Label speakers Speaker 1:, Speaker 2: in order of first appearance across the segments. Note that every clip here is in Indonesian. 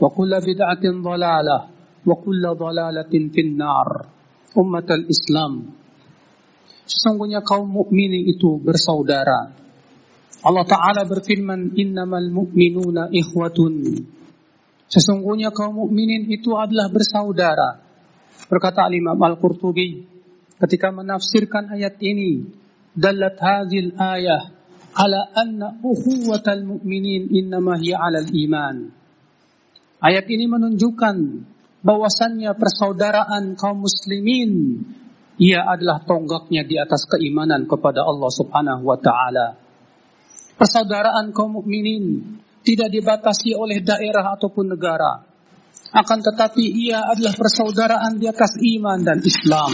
Speaker 1: وكل بدعة ضلالة وكل ضلالة في النار أمة الإسلام Sesungguhnya kaum mukminin itu bersaudara. Allah Ta'ala berfirman, Innamal mu'minuna ikhwatun. Sesungguhnya kaum mukminin itu adalah bersaudara. Berkata Imam Al-Qurtubi ketika menafsirkan ayat ini, dalat hadhil ayah ala anna ukhuwatal mu'minin innama hiya 'alal iman. Ayat ini menunjukkan bahwasannya persaudaraan kaum muslimin ia adalah tonggaknya di atas keimanan kepada Allah Subhanahu wa taala. Persaudaraan kaum mukminin tidak dibatasi oleh daerah ataupun negara. Akan tetapi ia adalah persaudaraan di atas iman dan Islam.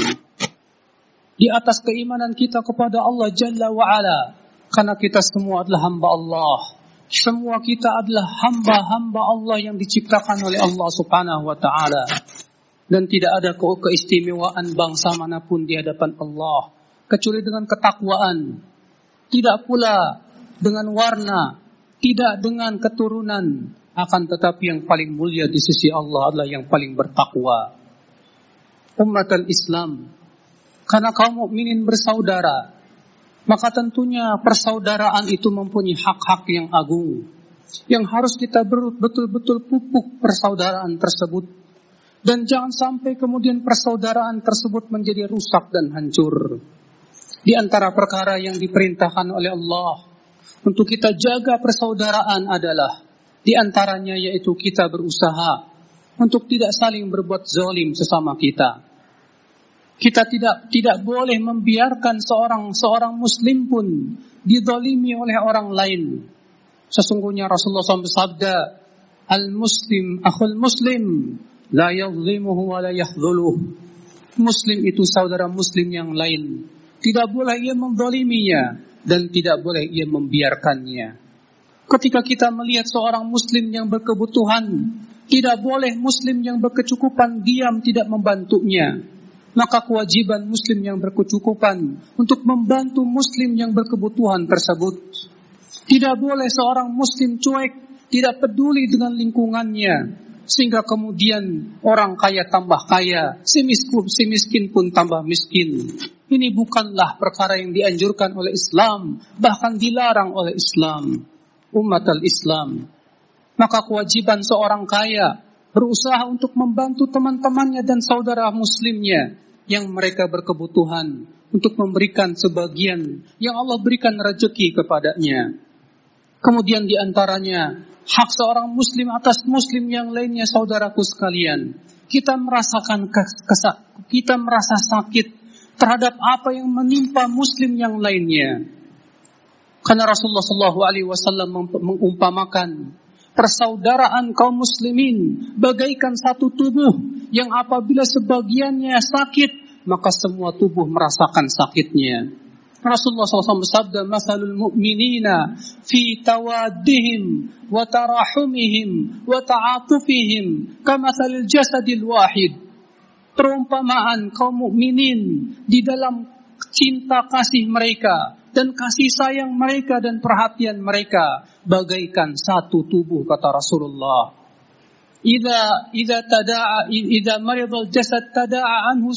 Speaker 1: Di atas keimanan kita kepada Allah Jalla wa Ala. Karena kita semua adalah hamba Allah. Semua kita adalah hamba-hamba Allah yang diciptakan oleh Allah Subhanahu wa taala. Dan tidak ada ke keistimewaan bangsa mana pun di hadapan Allah kecuali dengan ketakwaan. Tidak pula dengan warna, tidak dengan keturunan, akan tetapi yang paling mulia di sisi Allah adalah yang paling bertakwa. Umat Islam, karena kaum mukminin bersaudara, maka tentunya persaudaraan itu mempunyai hak-hak yang agung yang harus kita betul-betul pupuk persaudaraan tersebut dan jangan sampai kemudian persaudaraan tersebut menjadi rusak dan hancur. Di antara perkara yang diperintahkan oleh Allah untuk kita jaga persaudaraan adalah di antaranya yaitu kita berusaha untuk tidak saling berbuat zalim sesama kita. Kita tidak tidak boleh membiarkan seorang seorang muslim pun didolimi oleh orang lain. Sesungguhnya Rasulullah SAW bersabda, Al-Muslim, akhul Muslim, la yadhlimuhu wa la yahdhuluh. Muslim itu saudara muslim yang lain. Tidak boleh ia mendoliminya dan tidak boleh ia membiarkannya. Ketika kita melihat seorang muslim yang berkebutuhan, tidak boleh muslim yang berkecukupan diam tidak membantunya. Maka kewajiban muslim yang berkecukupan untuk membantu muslim yang berkebutuhan tersebut. Tidak boleh seorang muslim cuek, tidak peduli dengan lingkungannya, sehingga kemudian orang kaya tambah kaya, si miskin, si miskin pun tambah miskin. Ini bukanlah perkara yang dianjurkan oleh Islam, bahkan dilarang oleh Islam. Umat al-Islam. Maka kewajiban seorang kaya berusaha untuk membantu teman-temannya dan saudara muslimnya yang mereka berkebutuhan untuk memberikan sebagian yang Allah berikan rezeki kepadanya. Kemudian di antaranya hak seorang muslim atas muslim yang lainnya saudaraku sekalian. Kita merasakan kesak, kita merasa sakit terhadap apa yang menimpa muslim yang lainnya. Karena Rasulullah Shallallahu Alaihi Wasallam mengumpamakan persaudaraan kaum muslimin bagaikan satu tubuh yang apabila sebagiannya sakit maka semua tubuh merasakan sakitnya. Rasulullah SAW bersabda, "Masalul mu'minina fi tawaddihim wa tarahumihim wa ta'atufihim kamathalil jasadil wahid." perumpamaan kaum mukminin di dalam cinta kasih mereka dan kasih sayang mereka dan perhatian mereka bagaikan satu tubuh kata Rasulullah. Ida ida tadaa ida maridul jasad tadaa anhu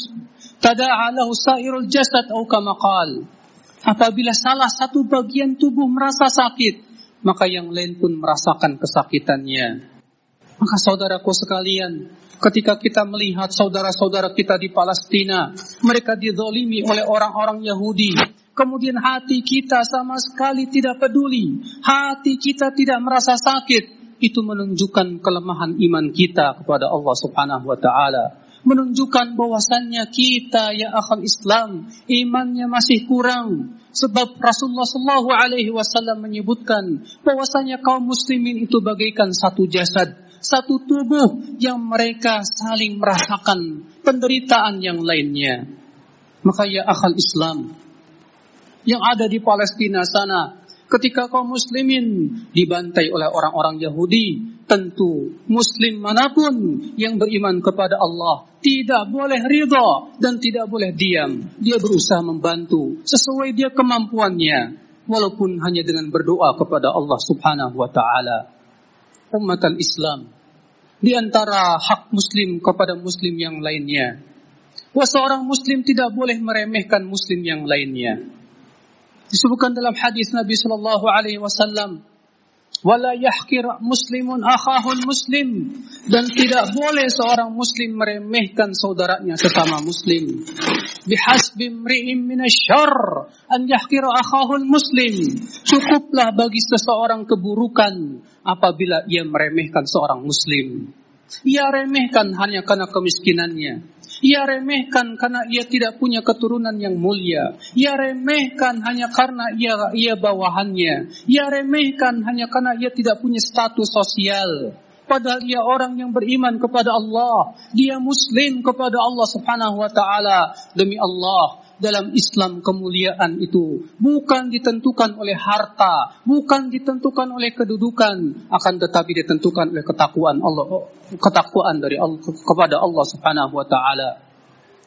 Speaker 1: tadaa lahu sairul jasad atau kama qal. Apabila salah satu bagian tubuh merasa sakit, maka yang lain pun merasakan kesakitannya. Maka saudaraku sekalian, ketika kita melihat saudara-saudara kita di Palestina, mereka didolimi oleh orang-orang Yahudi, kemudian hati kita sama sekali tidak peduli, hati kita tidak merasa sakit, itu menunjukkan kelemahan iman kita kepada Allah Subhanahu wa taala. Menunjukkan bahwasannya kita ya akal Islam imannya masih kurang sebab Rasulullah Shallallahu Alaihi Wasallam menyebutkan bahwasanya kaum muslimin itu bagaikan satu jasad satu tubuh yang mereka saling merasakan penderitaan yang lainnya. Maka ya akal Islam, yang ada di Palestina sana. Ketika kaum muslimin dibantai oleh orang-orang Yahudi, tentu muslim mana pun yang beriman kepada Allah tidak boleh ridha dan tidak boleh diam. Dia berusaha membantu sesuai dia kemampuannya walaupun hanya dengan berdoa kepada Allah Subhanahu wa taala. Umat Islam di antara hak muslim kepada muslim yang lainnya. Bahwa seorang muslim tidak boleh meremehkan muslim yang lainnya. Disebutkan dalam hadis Nabi Shallallahu Alaihi Wasallam, wala yahkir muslimun akhahul muslim. Dan tidak boleh seorang muslim meremehkan saudaranya sesama muslim. Bihasbi mri'in minasyarr an yahkira akhahul muslim. Cukuplah bagi seseorang keburukan apabila ia meremehkan seorang muslim. Ia remehkan hanya karena kemiskinannya ia remehkan karena ia tidak punya keturunan yang mulia. Ia remehkan hanya karena ia ia bawahannya. Ia remehkan hanya karena ia tidak punya status sosial. Padahal ia orang yang beriman kepada Allah. Dia muslim kepada Allah subhanahu wa ta'ala. Demi Allah, dalam Islam kemuliaan itu bukan ditentukan oleh harta, bukan ditentukan oleh kedudukan, akan tetapi ditentukan oleh ketakwaan Allah, ketakwaan dari Allah kepada Allah Subhanahu wa taala.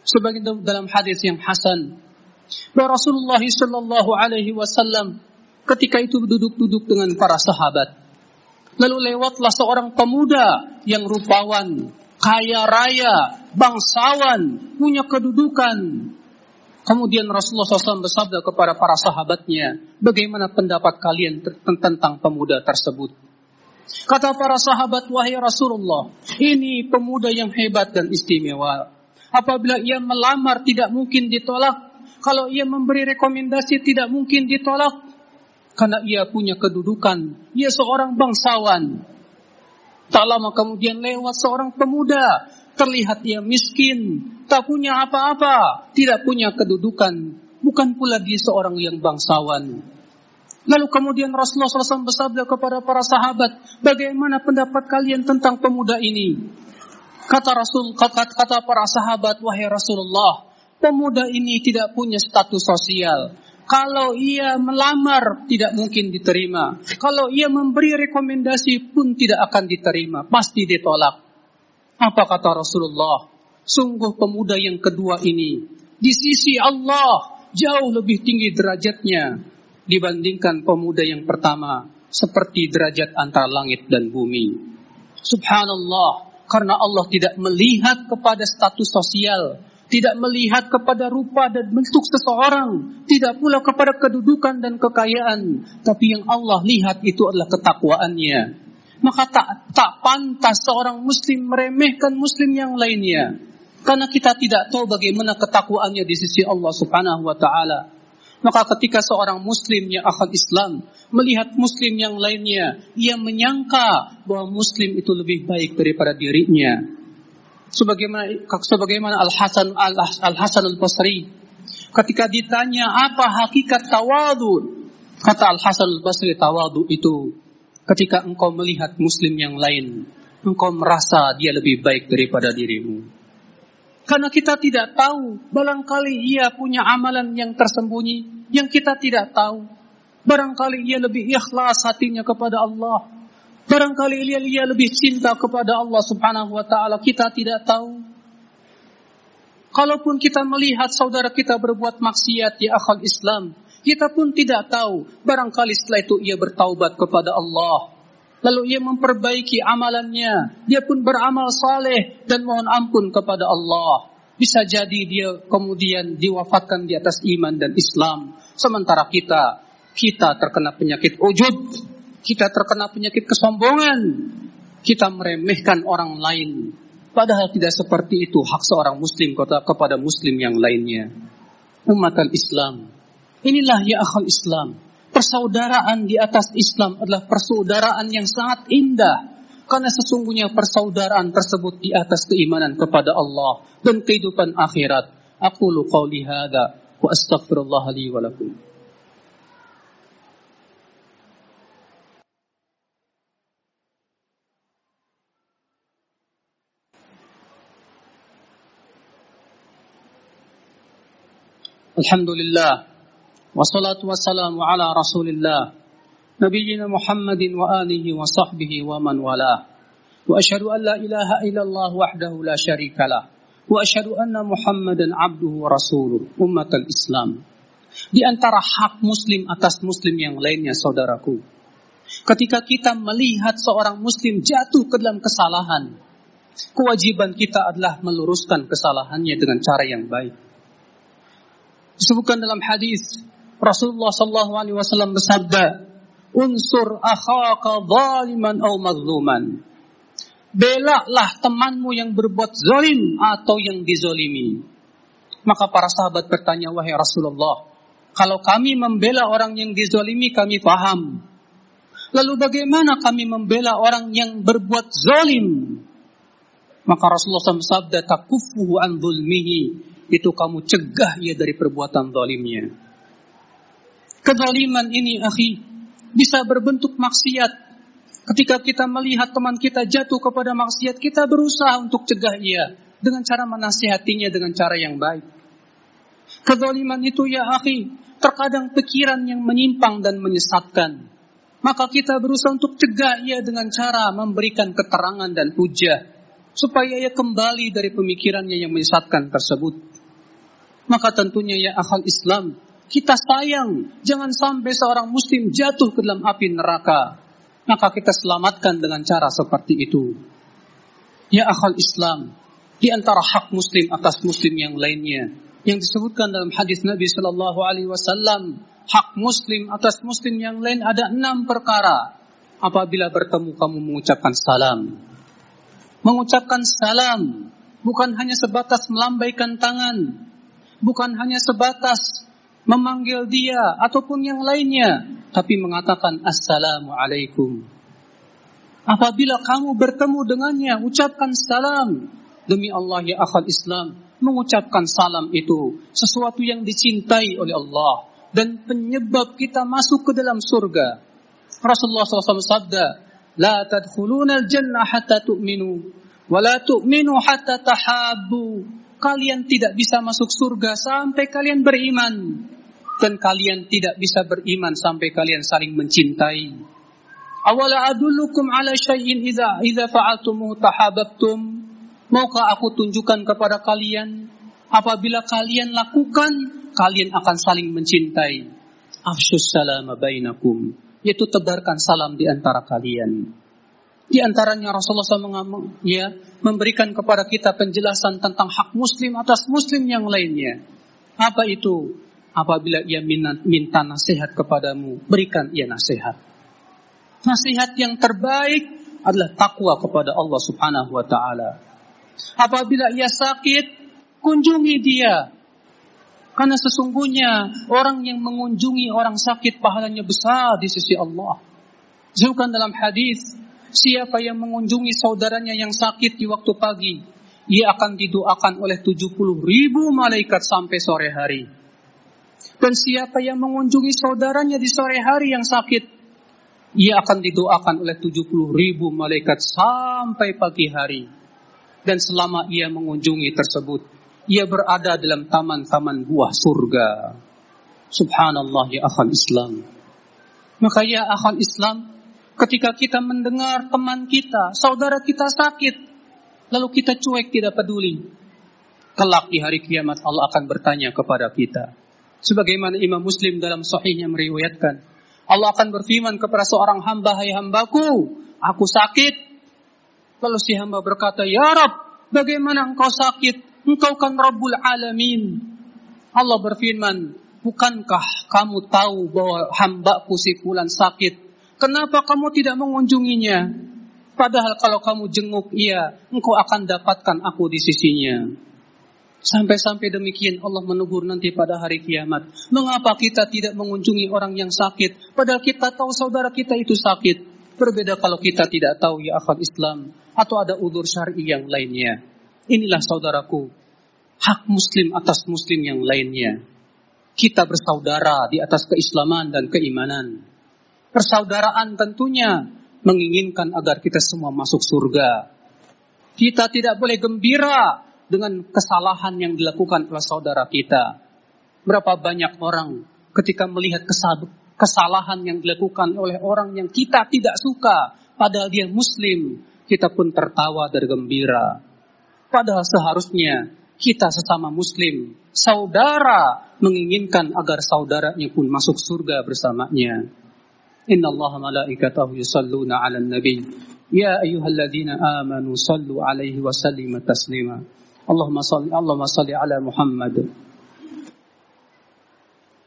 Speaker 1: Sebagai dalam hadis yang hasan, bahwa Rasulullah sallallahu alaihi wasallam ketika itu duduk-duduk dengan para sahabat. Lalu lewatlah seorang pemuda yang rupawan, kaya raya, bangsawan, punya kedudukan, Kemudian Rasulullah SAW bersabda kepada para sahabatnya, bagaimana pendapat kalian tentang pemuda tersebut? Kata para sahabat, wahai Rasulullah, ini pemuda yang hebat dan istimewa. Apabila ia melamar tidak mungkin ditolak. Kalau ia memberi rekomendasi tidak mungkin ditolak. Karena ia punya kedudukan. Ia seorang bangsawan. Tak lama kemudian lewat seorang pemuda terlihat dia miskin, tak punya apa-apa, tidak punya kedudukan, bukan pula dia seorang yang bangsawan. Lalu kemudian Rasulullah SAW bersabda kepada para sahabat, bagaimana pendapat kalian tentang pemuda ini? Kata Rasul, kata, kata para sahabat, wahai Rasulullah, pemuda ini tidak punya status sosial. Kalau ia melamar tidak mungkin diterima. Kalau ia memberi rekomendasi pun tidak akan diterima. Pasti ditolak. Apa kata Rasulullah? Sungguh pemuda yang kedua ini di sisi Allah jauh lebih tinggi derajatnya dibandingkan pemuda yang pertama seperti derajat antara langit dan bumi. Subhanallah, karena Allah tidak melihat kepada status sosial, tidak melihat kepada rupa dan bentuk seseorang, tidak pula kepada kedudukan dan kekayaan, tapi yang Allah lihat itu adalah ketakwaannya, maka tak tak pantas seorang muslim meremehkan muslim yang lainnya karena kita tidak tahu bagaimana ketakwaannya di sisi Allah Subhanahu wa taala. Maka ketika seorang muslim yang akan Islam melihat muslim yang lainnya, ia menyangka bahwa muslim itu lebih baik daripada dirinya. Sebagaimana sebagaimana Al Hasan Al Hasan Al Basri ketika ditanya apa hakikat tawadu, kata Al Hasan Al Basri tawadu itu ketika engkau melihat muslim yang lain, engkau merasa dia lebih baik daripada dirimu. Karena kita tidak tahu, barangkali ia punya amalan yang tersembunyi, yang kita tidak tahu. Barangkali ia lebih ikhlas hatinya kepada Allah. Barangkali ia, ia lebih cinta kepada Allah subhanahu wa ta'ala, kita tidak tahu. Kalaupun kita melihat saudara kita berbuat maksiat ya akal Islam, kita pun tidak tahu. Barangkali setelah itu ia bertaubat kepada Allah. Lalu ia memperbaiki amalannya. Dia pun beramal saleh dan mohon ampun kepada Allah. Bisa jadi dia kemudian diwafatkan di atas iman dan Islam. Sementara kita, kita terkena penyakit ujub. Kita terkena penyakit kesombongan. Kita meremehkan orang lain. Padahal tidak seperti itu hak seorang muslim kepada muslim yang lainnya. Umat islam Inilah ya akhal Islam. Persaudaraan di atas Islam adalah persaudaraan yang sangat indah. Karena sesungguhnya persaudaraan tersebut di atas keimanan kepada Allah dan kehidupan akhirat. Aku lu qawli hadha wa astaghfirullah li wa lakum. Alhamdulillah والصلاة والسلام على رسول الله نبينا محمد وآله وصحبه ومن والاه وأشهد أن لا إله إلا الله وحده لا شريك له وأشهد أن محمدا عبده ورسوله أمة الإسلام Di antara hak muslim atas muslim yang lainnya saudaraku Ketika kita melihat seorang muslim jatuh ke dalam kesalahan Kewajiban kita adalah meluruskan kesalahannya dengan cara yang baik. Disebutkan dalam hadis Rasulullah Shallallahu Alaihi Wasallam bersabda, unsur akhaka zaliman atau mazluman. Belaklah temanmu yang berbuat zalim atau yang dizolimi. Maka para sahabat bertanya, wahai Rasulullah, kalau kami membela orang yang dizolimi, kami paham. Lalu bagaimana kami membela orang yang berbuat zalim? Maka Rasulullah SAW sabda, takufuhu an zulmihi. Itu kamu cegah ia dari perbuatan zalimnya. Kezaliman ini, akhi, bisa berbentuk maksiat. Ketika kita melihat teman kita jatuh kepada maksiat, kita berusaha untuk cegah ia dengan cara menasihatinya dengan cara yang baik. Kezaliman itu ya akhi, terkadang pikiran yang menyimpang dan menyesatkan. Maka kita berusaha untuk cegah ia dengan cara memberikan keterangan dan hujah supaya ia kembali dari pemikirannya yang menyesatkan tersebut. Maka tentunya ya akal Islam, kita sayang, jangan sampai seorang muslim jatuh ke dalam api neraka. Maka kita selamatkan dengan cara seperti itu. Ya akal Islam, di antara hak muslim atas muslim yang lainnya, yang disebutkan dalam hadis Nabi Shallallahu Alaihi Wasallam, hak muslim atas muslim yang lain ada enam perkara. Apabila bertemu kamu mengucapkan salam, mengucapkan salam bukan hanya sebatas melambaikan tangan, bukan hanya sebatas memanggil dia ataupun yang lainnya, tapi mengatakan assalamualaikum. Apabila kamu bertemu dengannya, ucapkan salam. Demi Allah ya akhal Islam, mengucapkan salam itu sesuatu yang dicintai oleh Allah dan penyebab kita masuk ke dalam surga. Rasulullah SAW sabda, tadkhuluna al-jannah hatta tu'minu, wa la tu'minu hatta tahabbu. Kalian tidak bisa masuk surga sampai kalian beriman dan kalian tidak bisa beriman sampai kalian saling mencintai. Awala adullukum ala syai'in idza idza fa'altum tahabbtum. Maukah aku tunjukkan kepada kalian apabila kalian lakukan kalian akan saling mencintai. Afsyus salam bainakum. Yaitu tebarkan salam di antara kalian. Di antaranya Rasulullah SAW ya, memberikan kepada kita penjelasan tentang hak muslim atas muslim yang lainnya. Apa itu? apabila ia minta nasihat kepadamu, berikan ia nasihat. Nasihat yang terbaik adalah takwa kepada Allah Subhanahu wa taala. Apabila ia sakit, kunjungi dia. Karena sesungguhnya orang yang mengunjungi orang sakit pahalanya besar di sisi Allah. Disebutkan dalam hadis, siapa yang mengunjungi saudaranya yang sakit di waktu pagi, ia akan didoakan oleh 70 ribu malaikat sampai sore hari. Dan siapa yang mengunjungi saudaranya di sore hari yang sakit, ia akan didoakan oleh 70 ribu malaikat sampai pagi hari. Dan selama ia mengunjungi tersebut, ia berada dalam taman-taman buah surga. Subhanallah ya akhal Islam. Maka ya akhal Islam, ketika kita mendengar teman kita, saudara kita sakit, lalu kita cuek tidak peduli. Kelak di hari kiamat Allah akan bertanya kepada kita. Sebagaimana Imam Muslim dalam sahihnya meriwayatkan. Allah akan berfirman kepada seorang hamba, Hai hambaku, aku sakit. Lalu si hamba berkata, Ya Rab, bagaimana engkau sakit? Engkau kan Rabbul Alamin. Allah berfirman, Bukankah kamu tahu bahwa hambaku si fulan sakit? Kenapa kamu tidak mengunjunginya? Padahal kalau kamu jenguk ia, engkau akan dapatkan aku di sisinya. Sampai-sampai demikian Allah menegur nanti pada hari kiamat. Mengapa kita tidak mengunjungi orang yang sakit? Padahal kita tahu saudara kita itu sakit. Berbeda kalau kita tidak tahu ya akal Islam. Atau ada udur syari yang lainnya. Inilah saudaraku. Hak muslim atas muslim yang lainnya kita bersaudara di atas keislaman dan keimanan. Persaudaraan tentunya menginginkan agar kita semua masuk surga. Kita tidak boleh gembira dengan kesalahan yang dilakukan oleh saudara kita. Berapa banyak orang ketika melihat kesalahan yang dilakukan oleh orang yang kita tidak suka, padahal dia muslim, kita pun tertawa dan gembira. Padahal seharusnya kita sesama muslim, saudara menginginkan agar saudaranya pun masuk surga bersamanya. إن الله ملائكته يصلون على النبي. يا أيها الذين آمنوا صلوا عليه وسلموا تسليما. اللهم صل اللهم صل على محمد.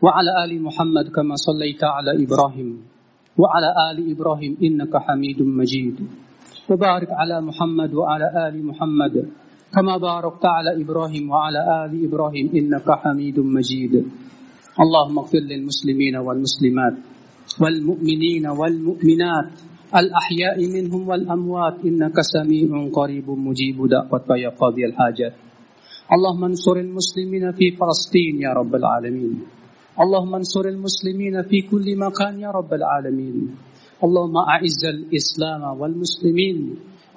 Speaker 1: وعلى آل محمد كما صليت على إبراهيم. وعلى آل إبراهيم إنك حميد مجيد. وبارك على محمد وعلى آل محمد كما باركت على إبراهيم وعلى آل إبراهيم إنك حميد مجيد. اللهم اغفر للمسلمين والمسلمات. والمؤمنين والمؤمنات الأحياء منهم والأموات. إنك سميع قريب مجيب دعوة يا قاضي الحاجات. اللهم انصر المسلمين في فلسطين يا رب العالمين. اللهم انصر المسلمين في كل مكان يا رب العالمين. اللهم أعز الإسلام والمسلمين.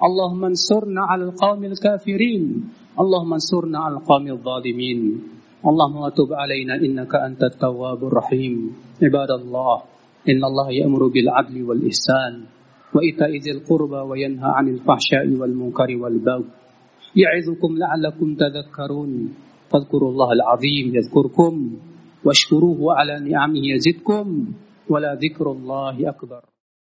Speaker 1: اللهم انصرنا على القوم الكافرين. اللهم انصرنا على القوم الظالمين. اللهم تب علينا إنك أنت التواب الرحيم. عباد الله إن الله يأمر بالعدل والإحسان وإيتاء ذي القربى وينهى عن الفحشاء والمنكر والبغي يعظكم لعلكم تذكرون فاذكروا الله العظيم يذكركم واشكروه على نعمه يزدكم ولا ذكر الله أكبر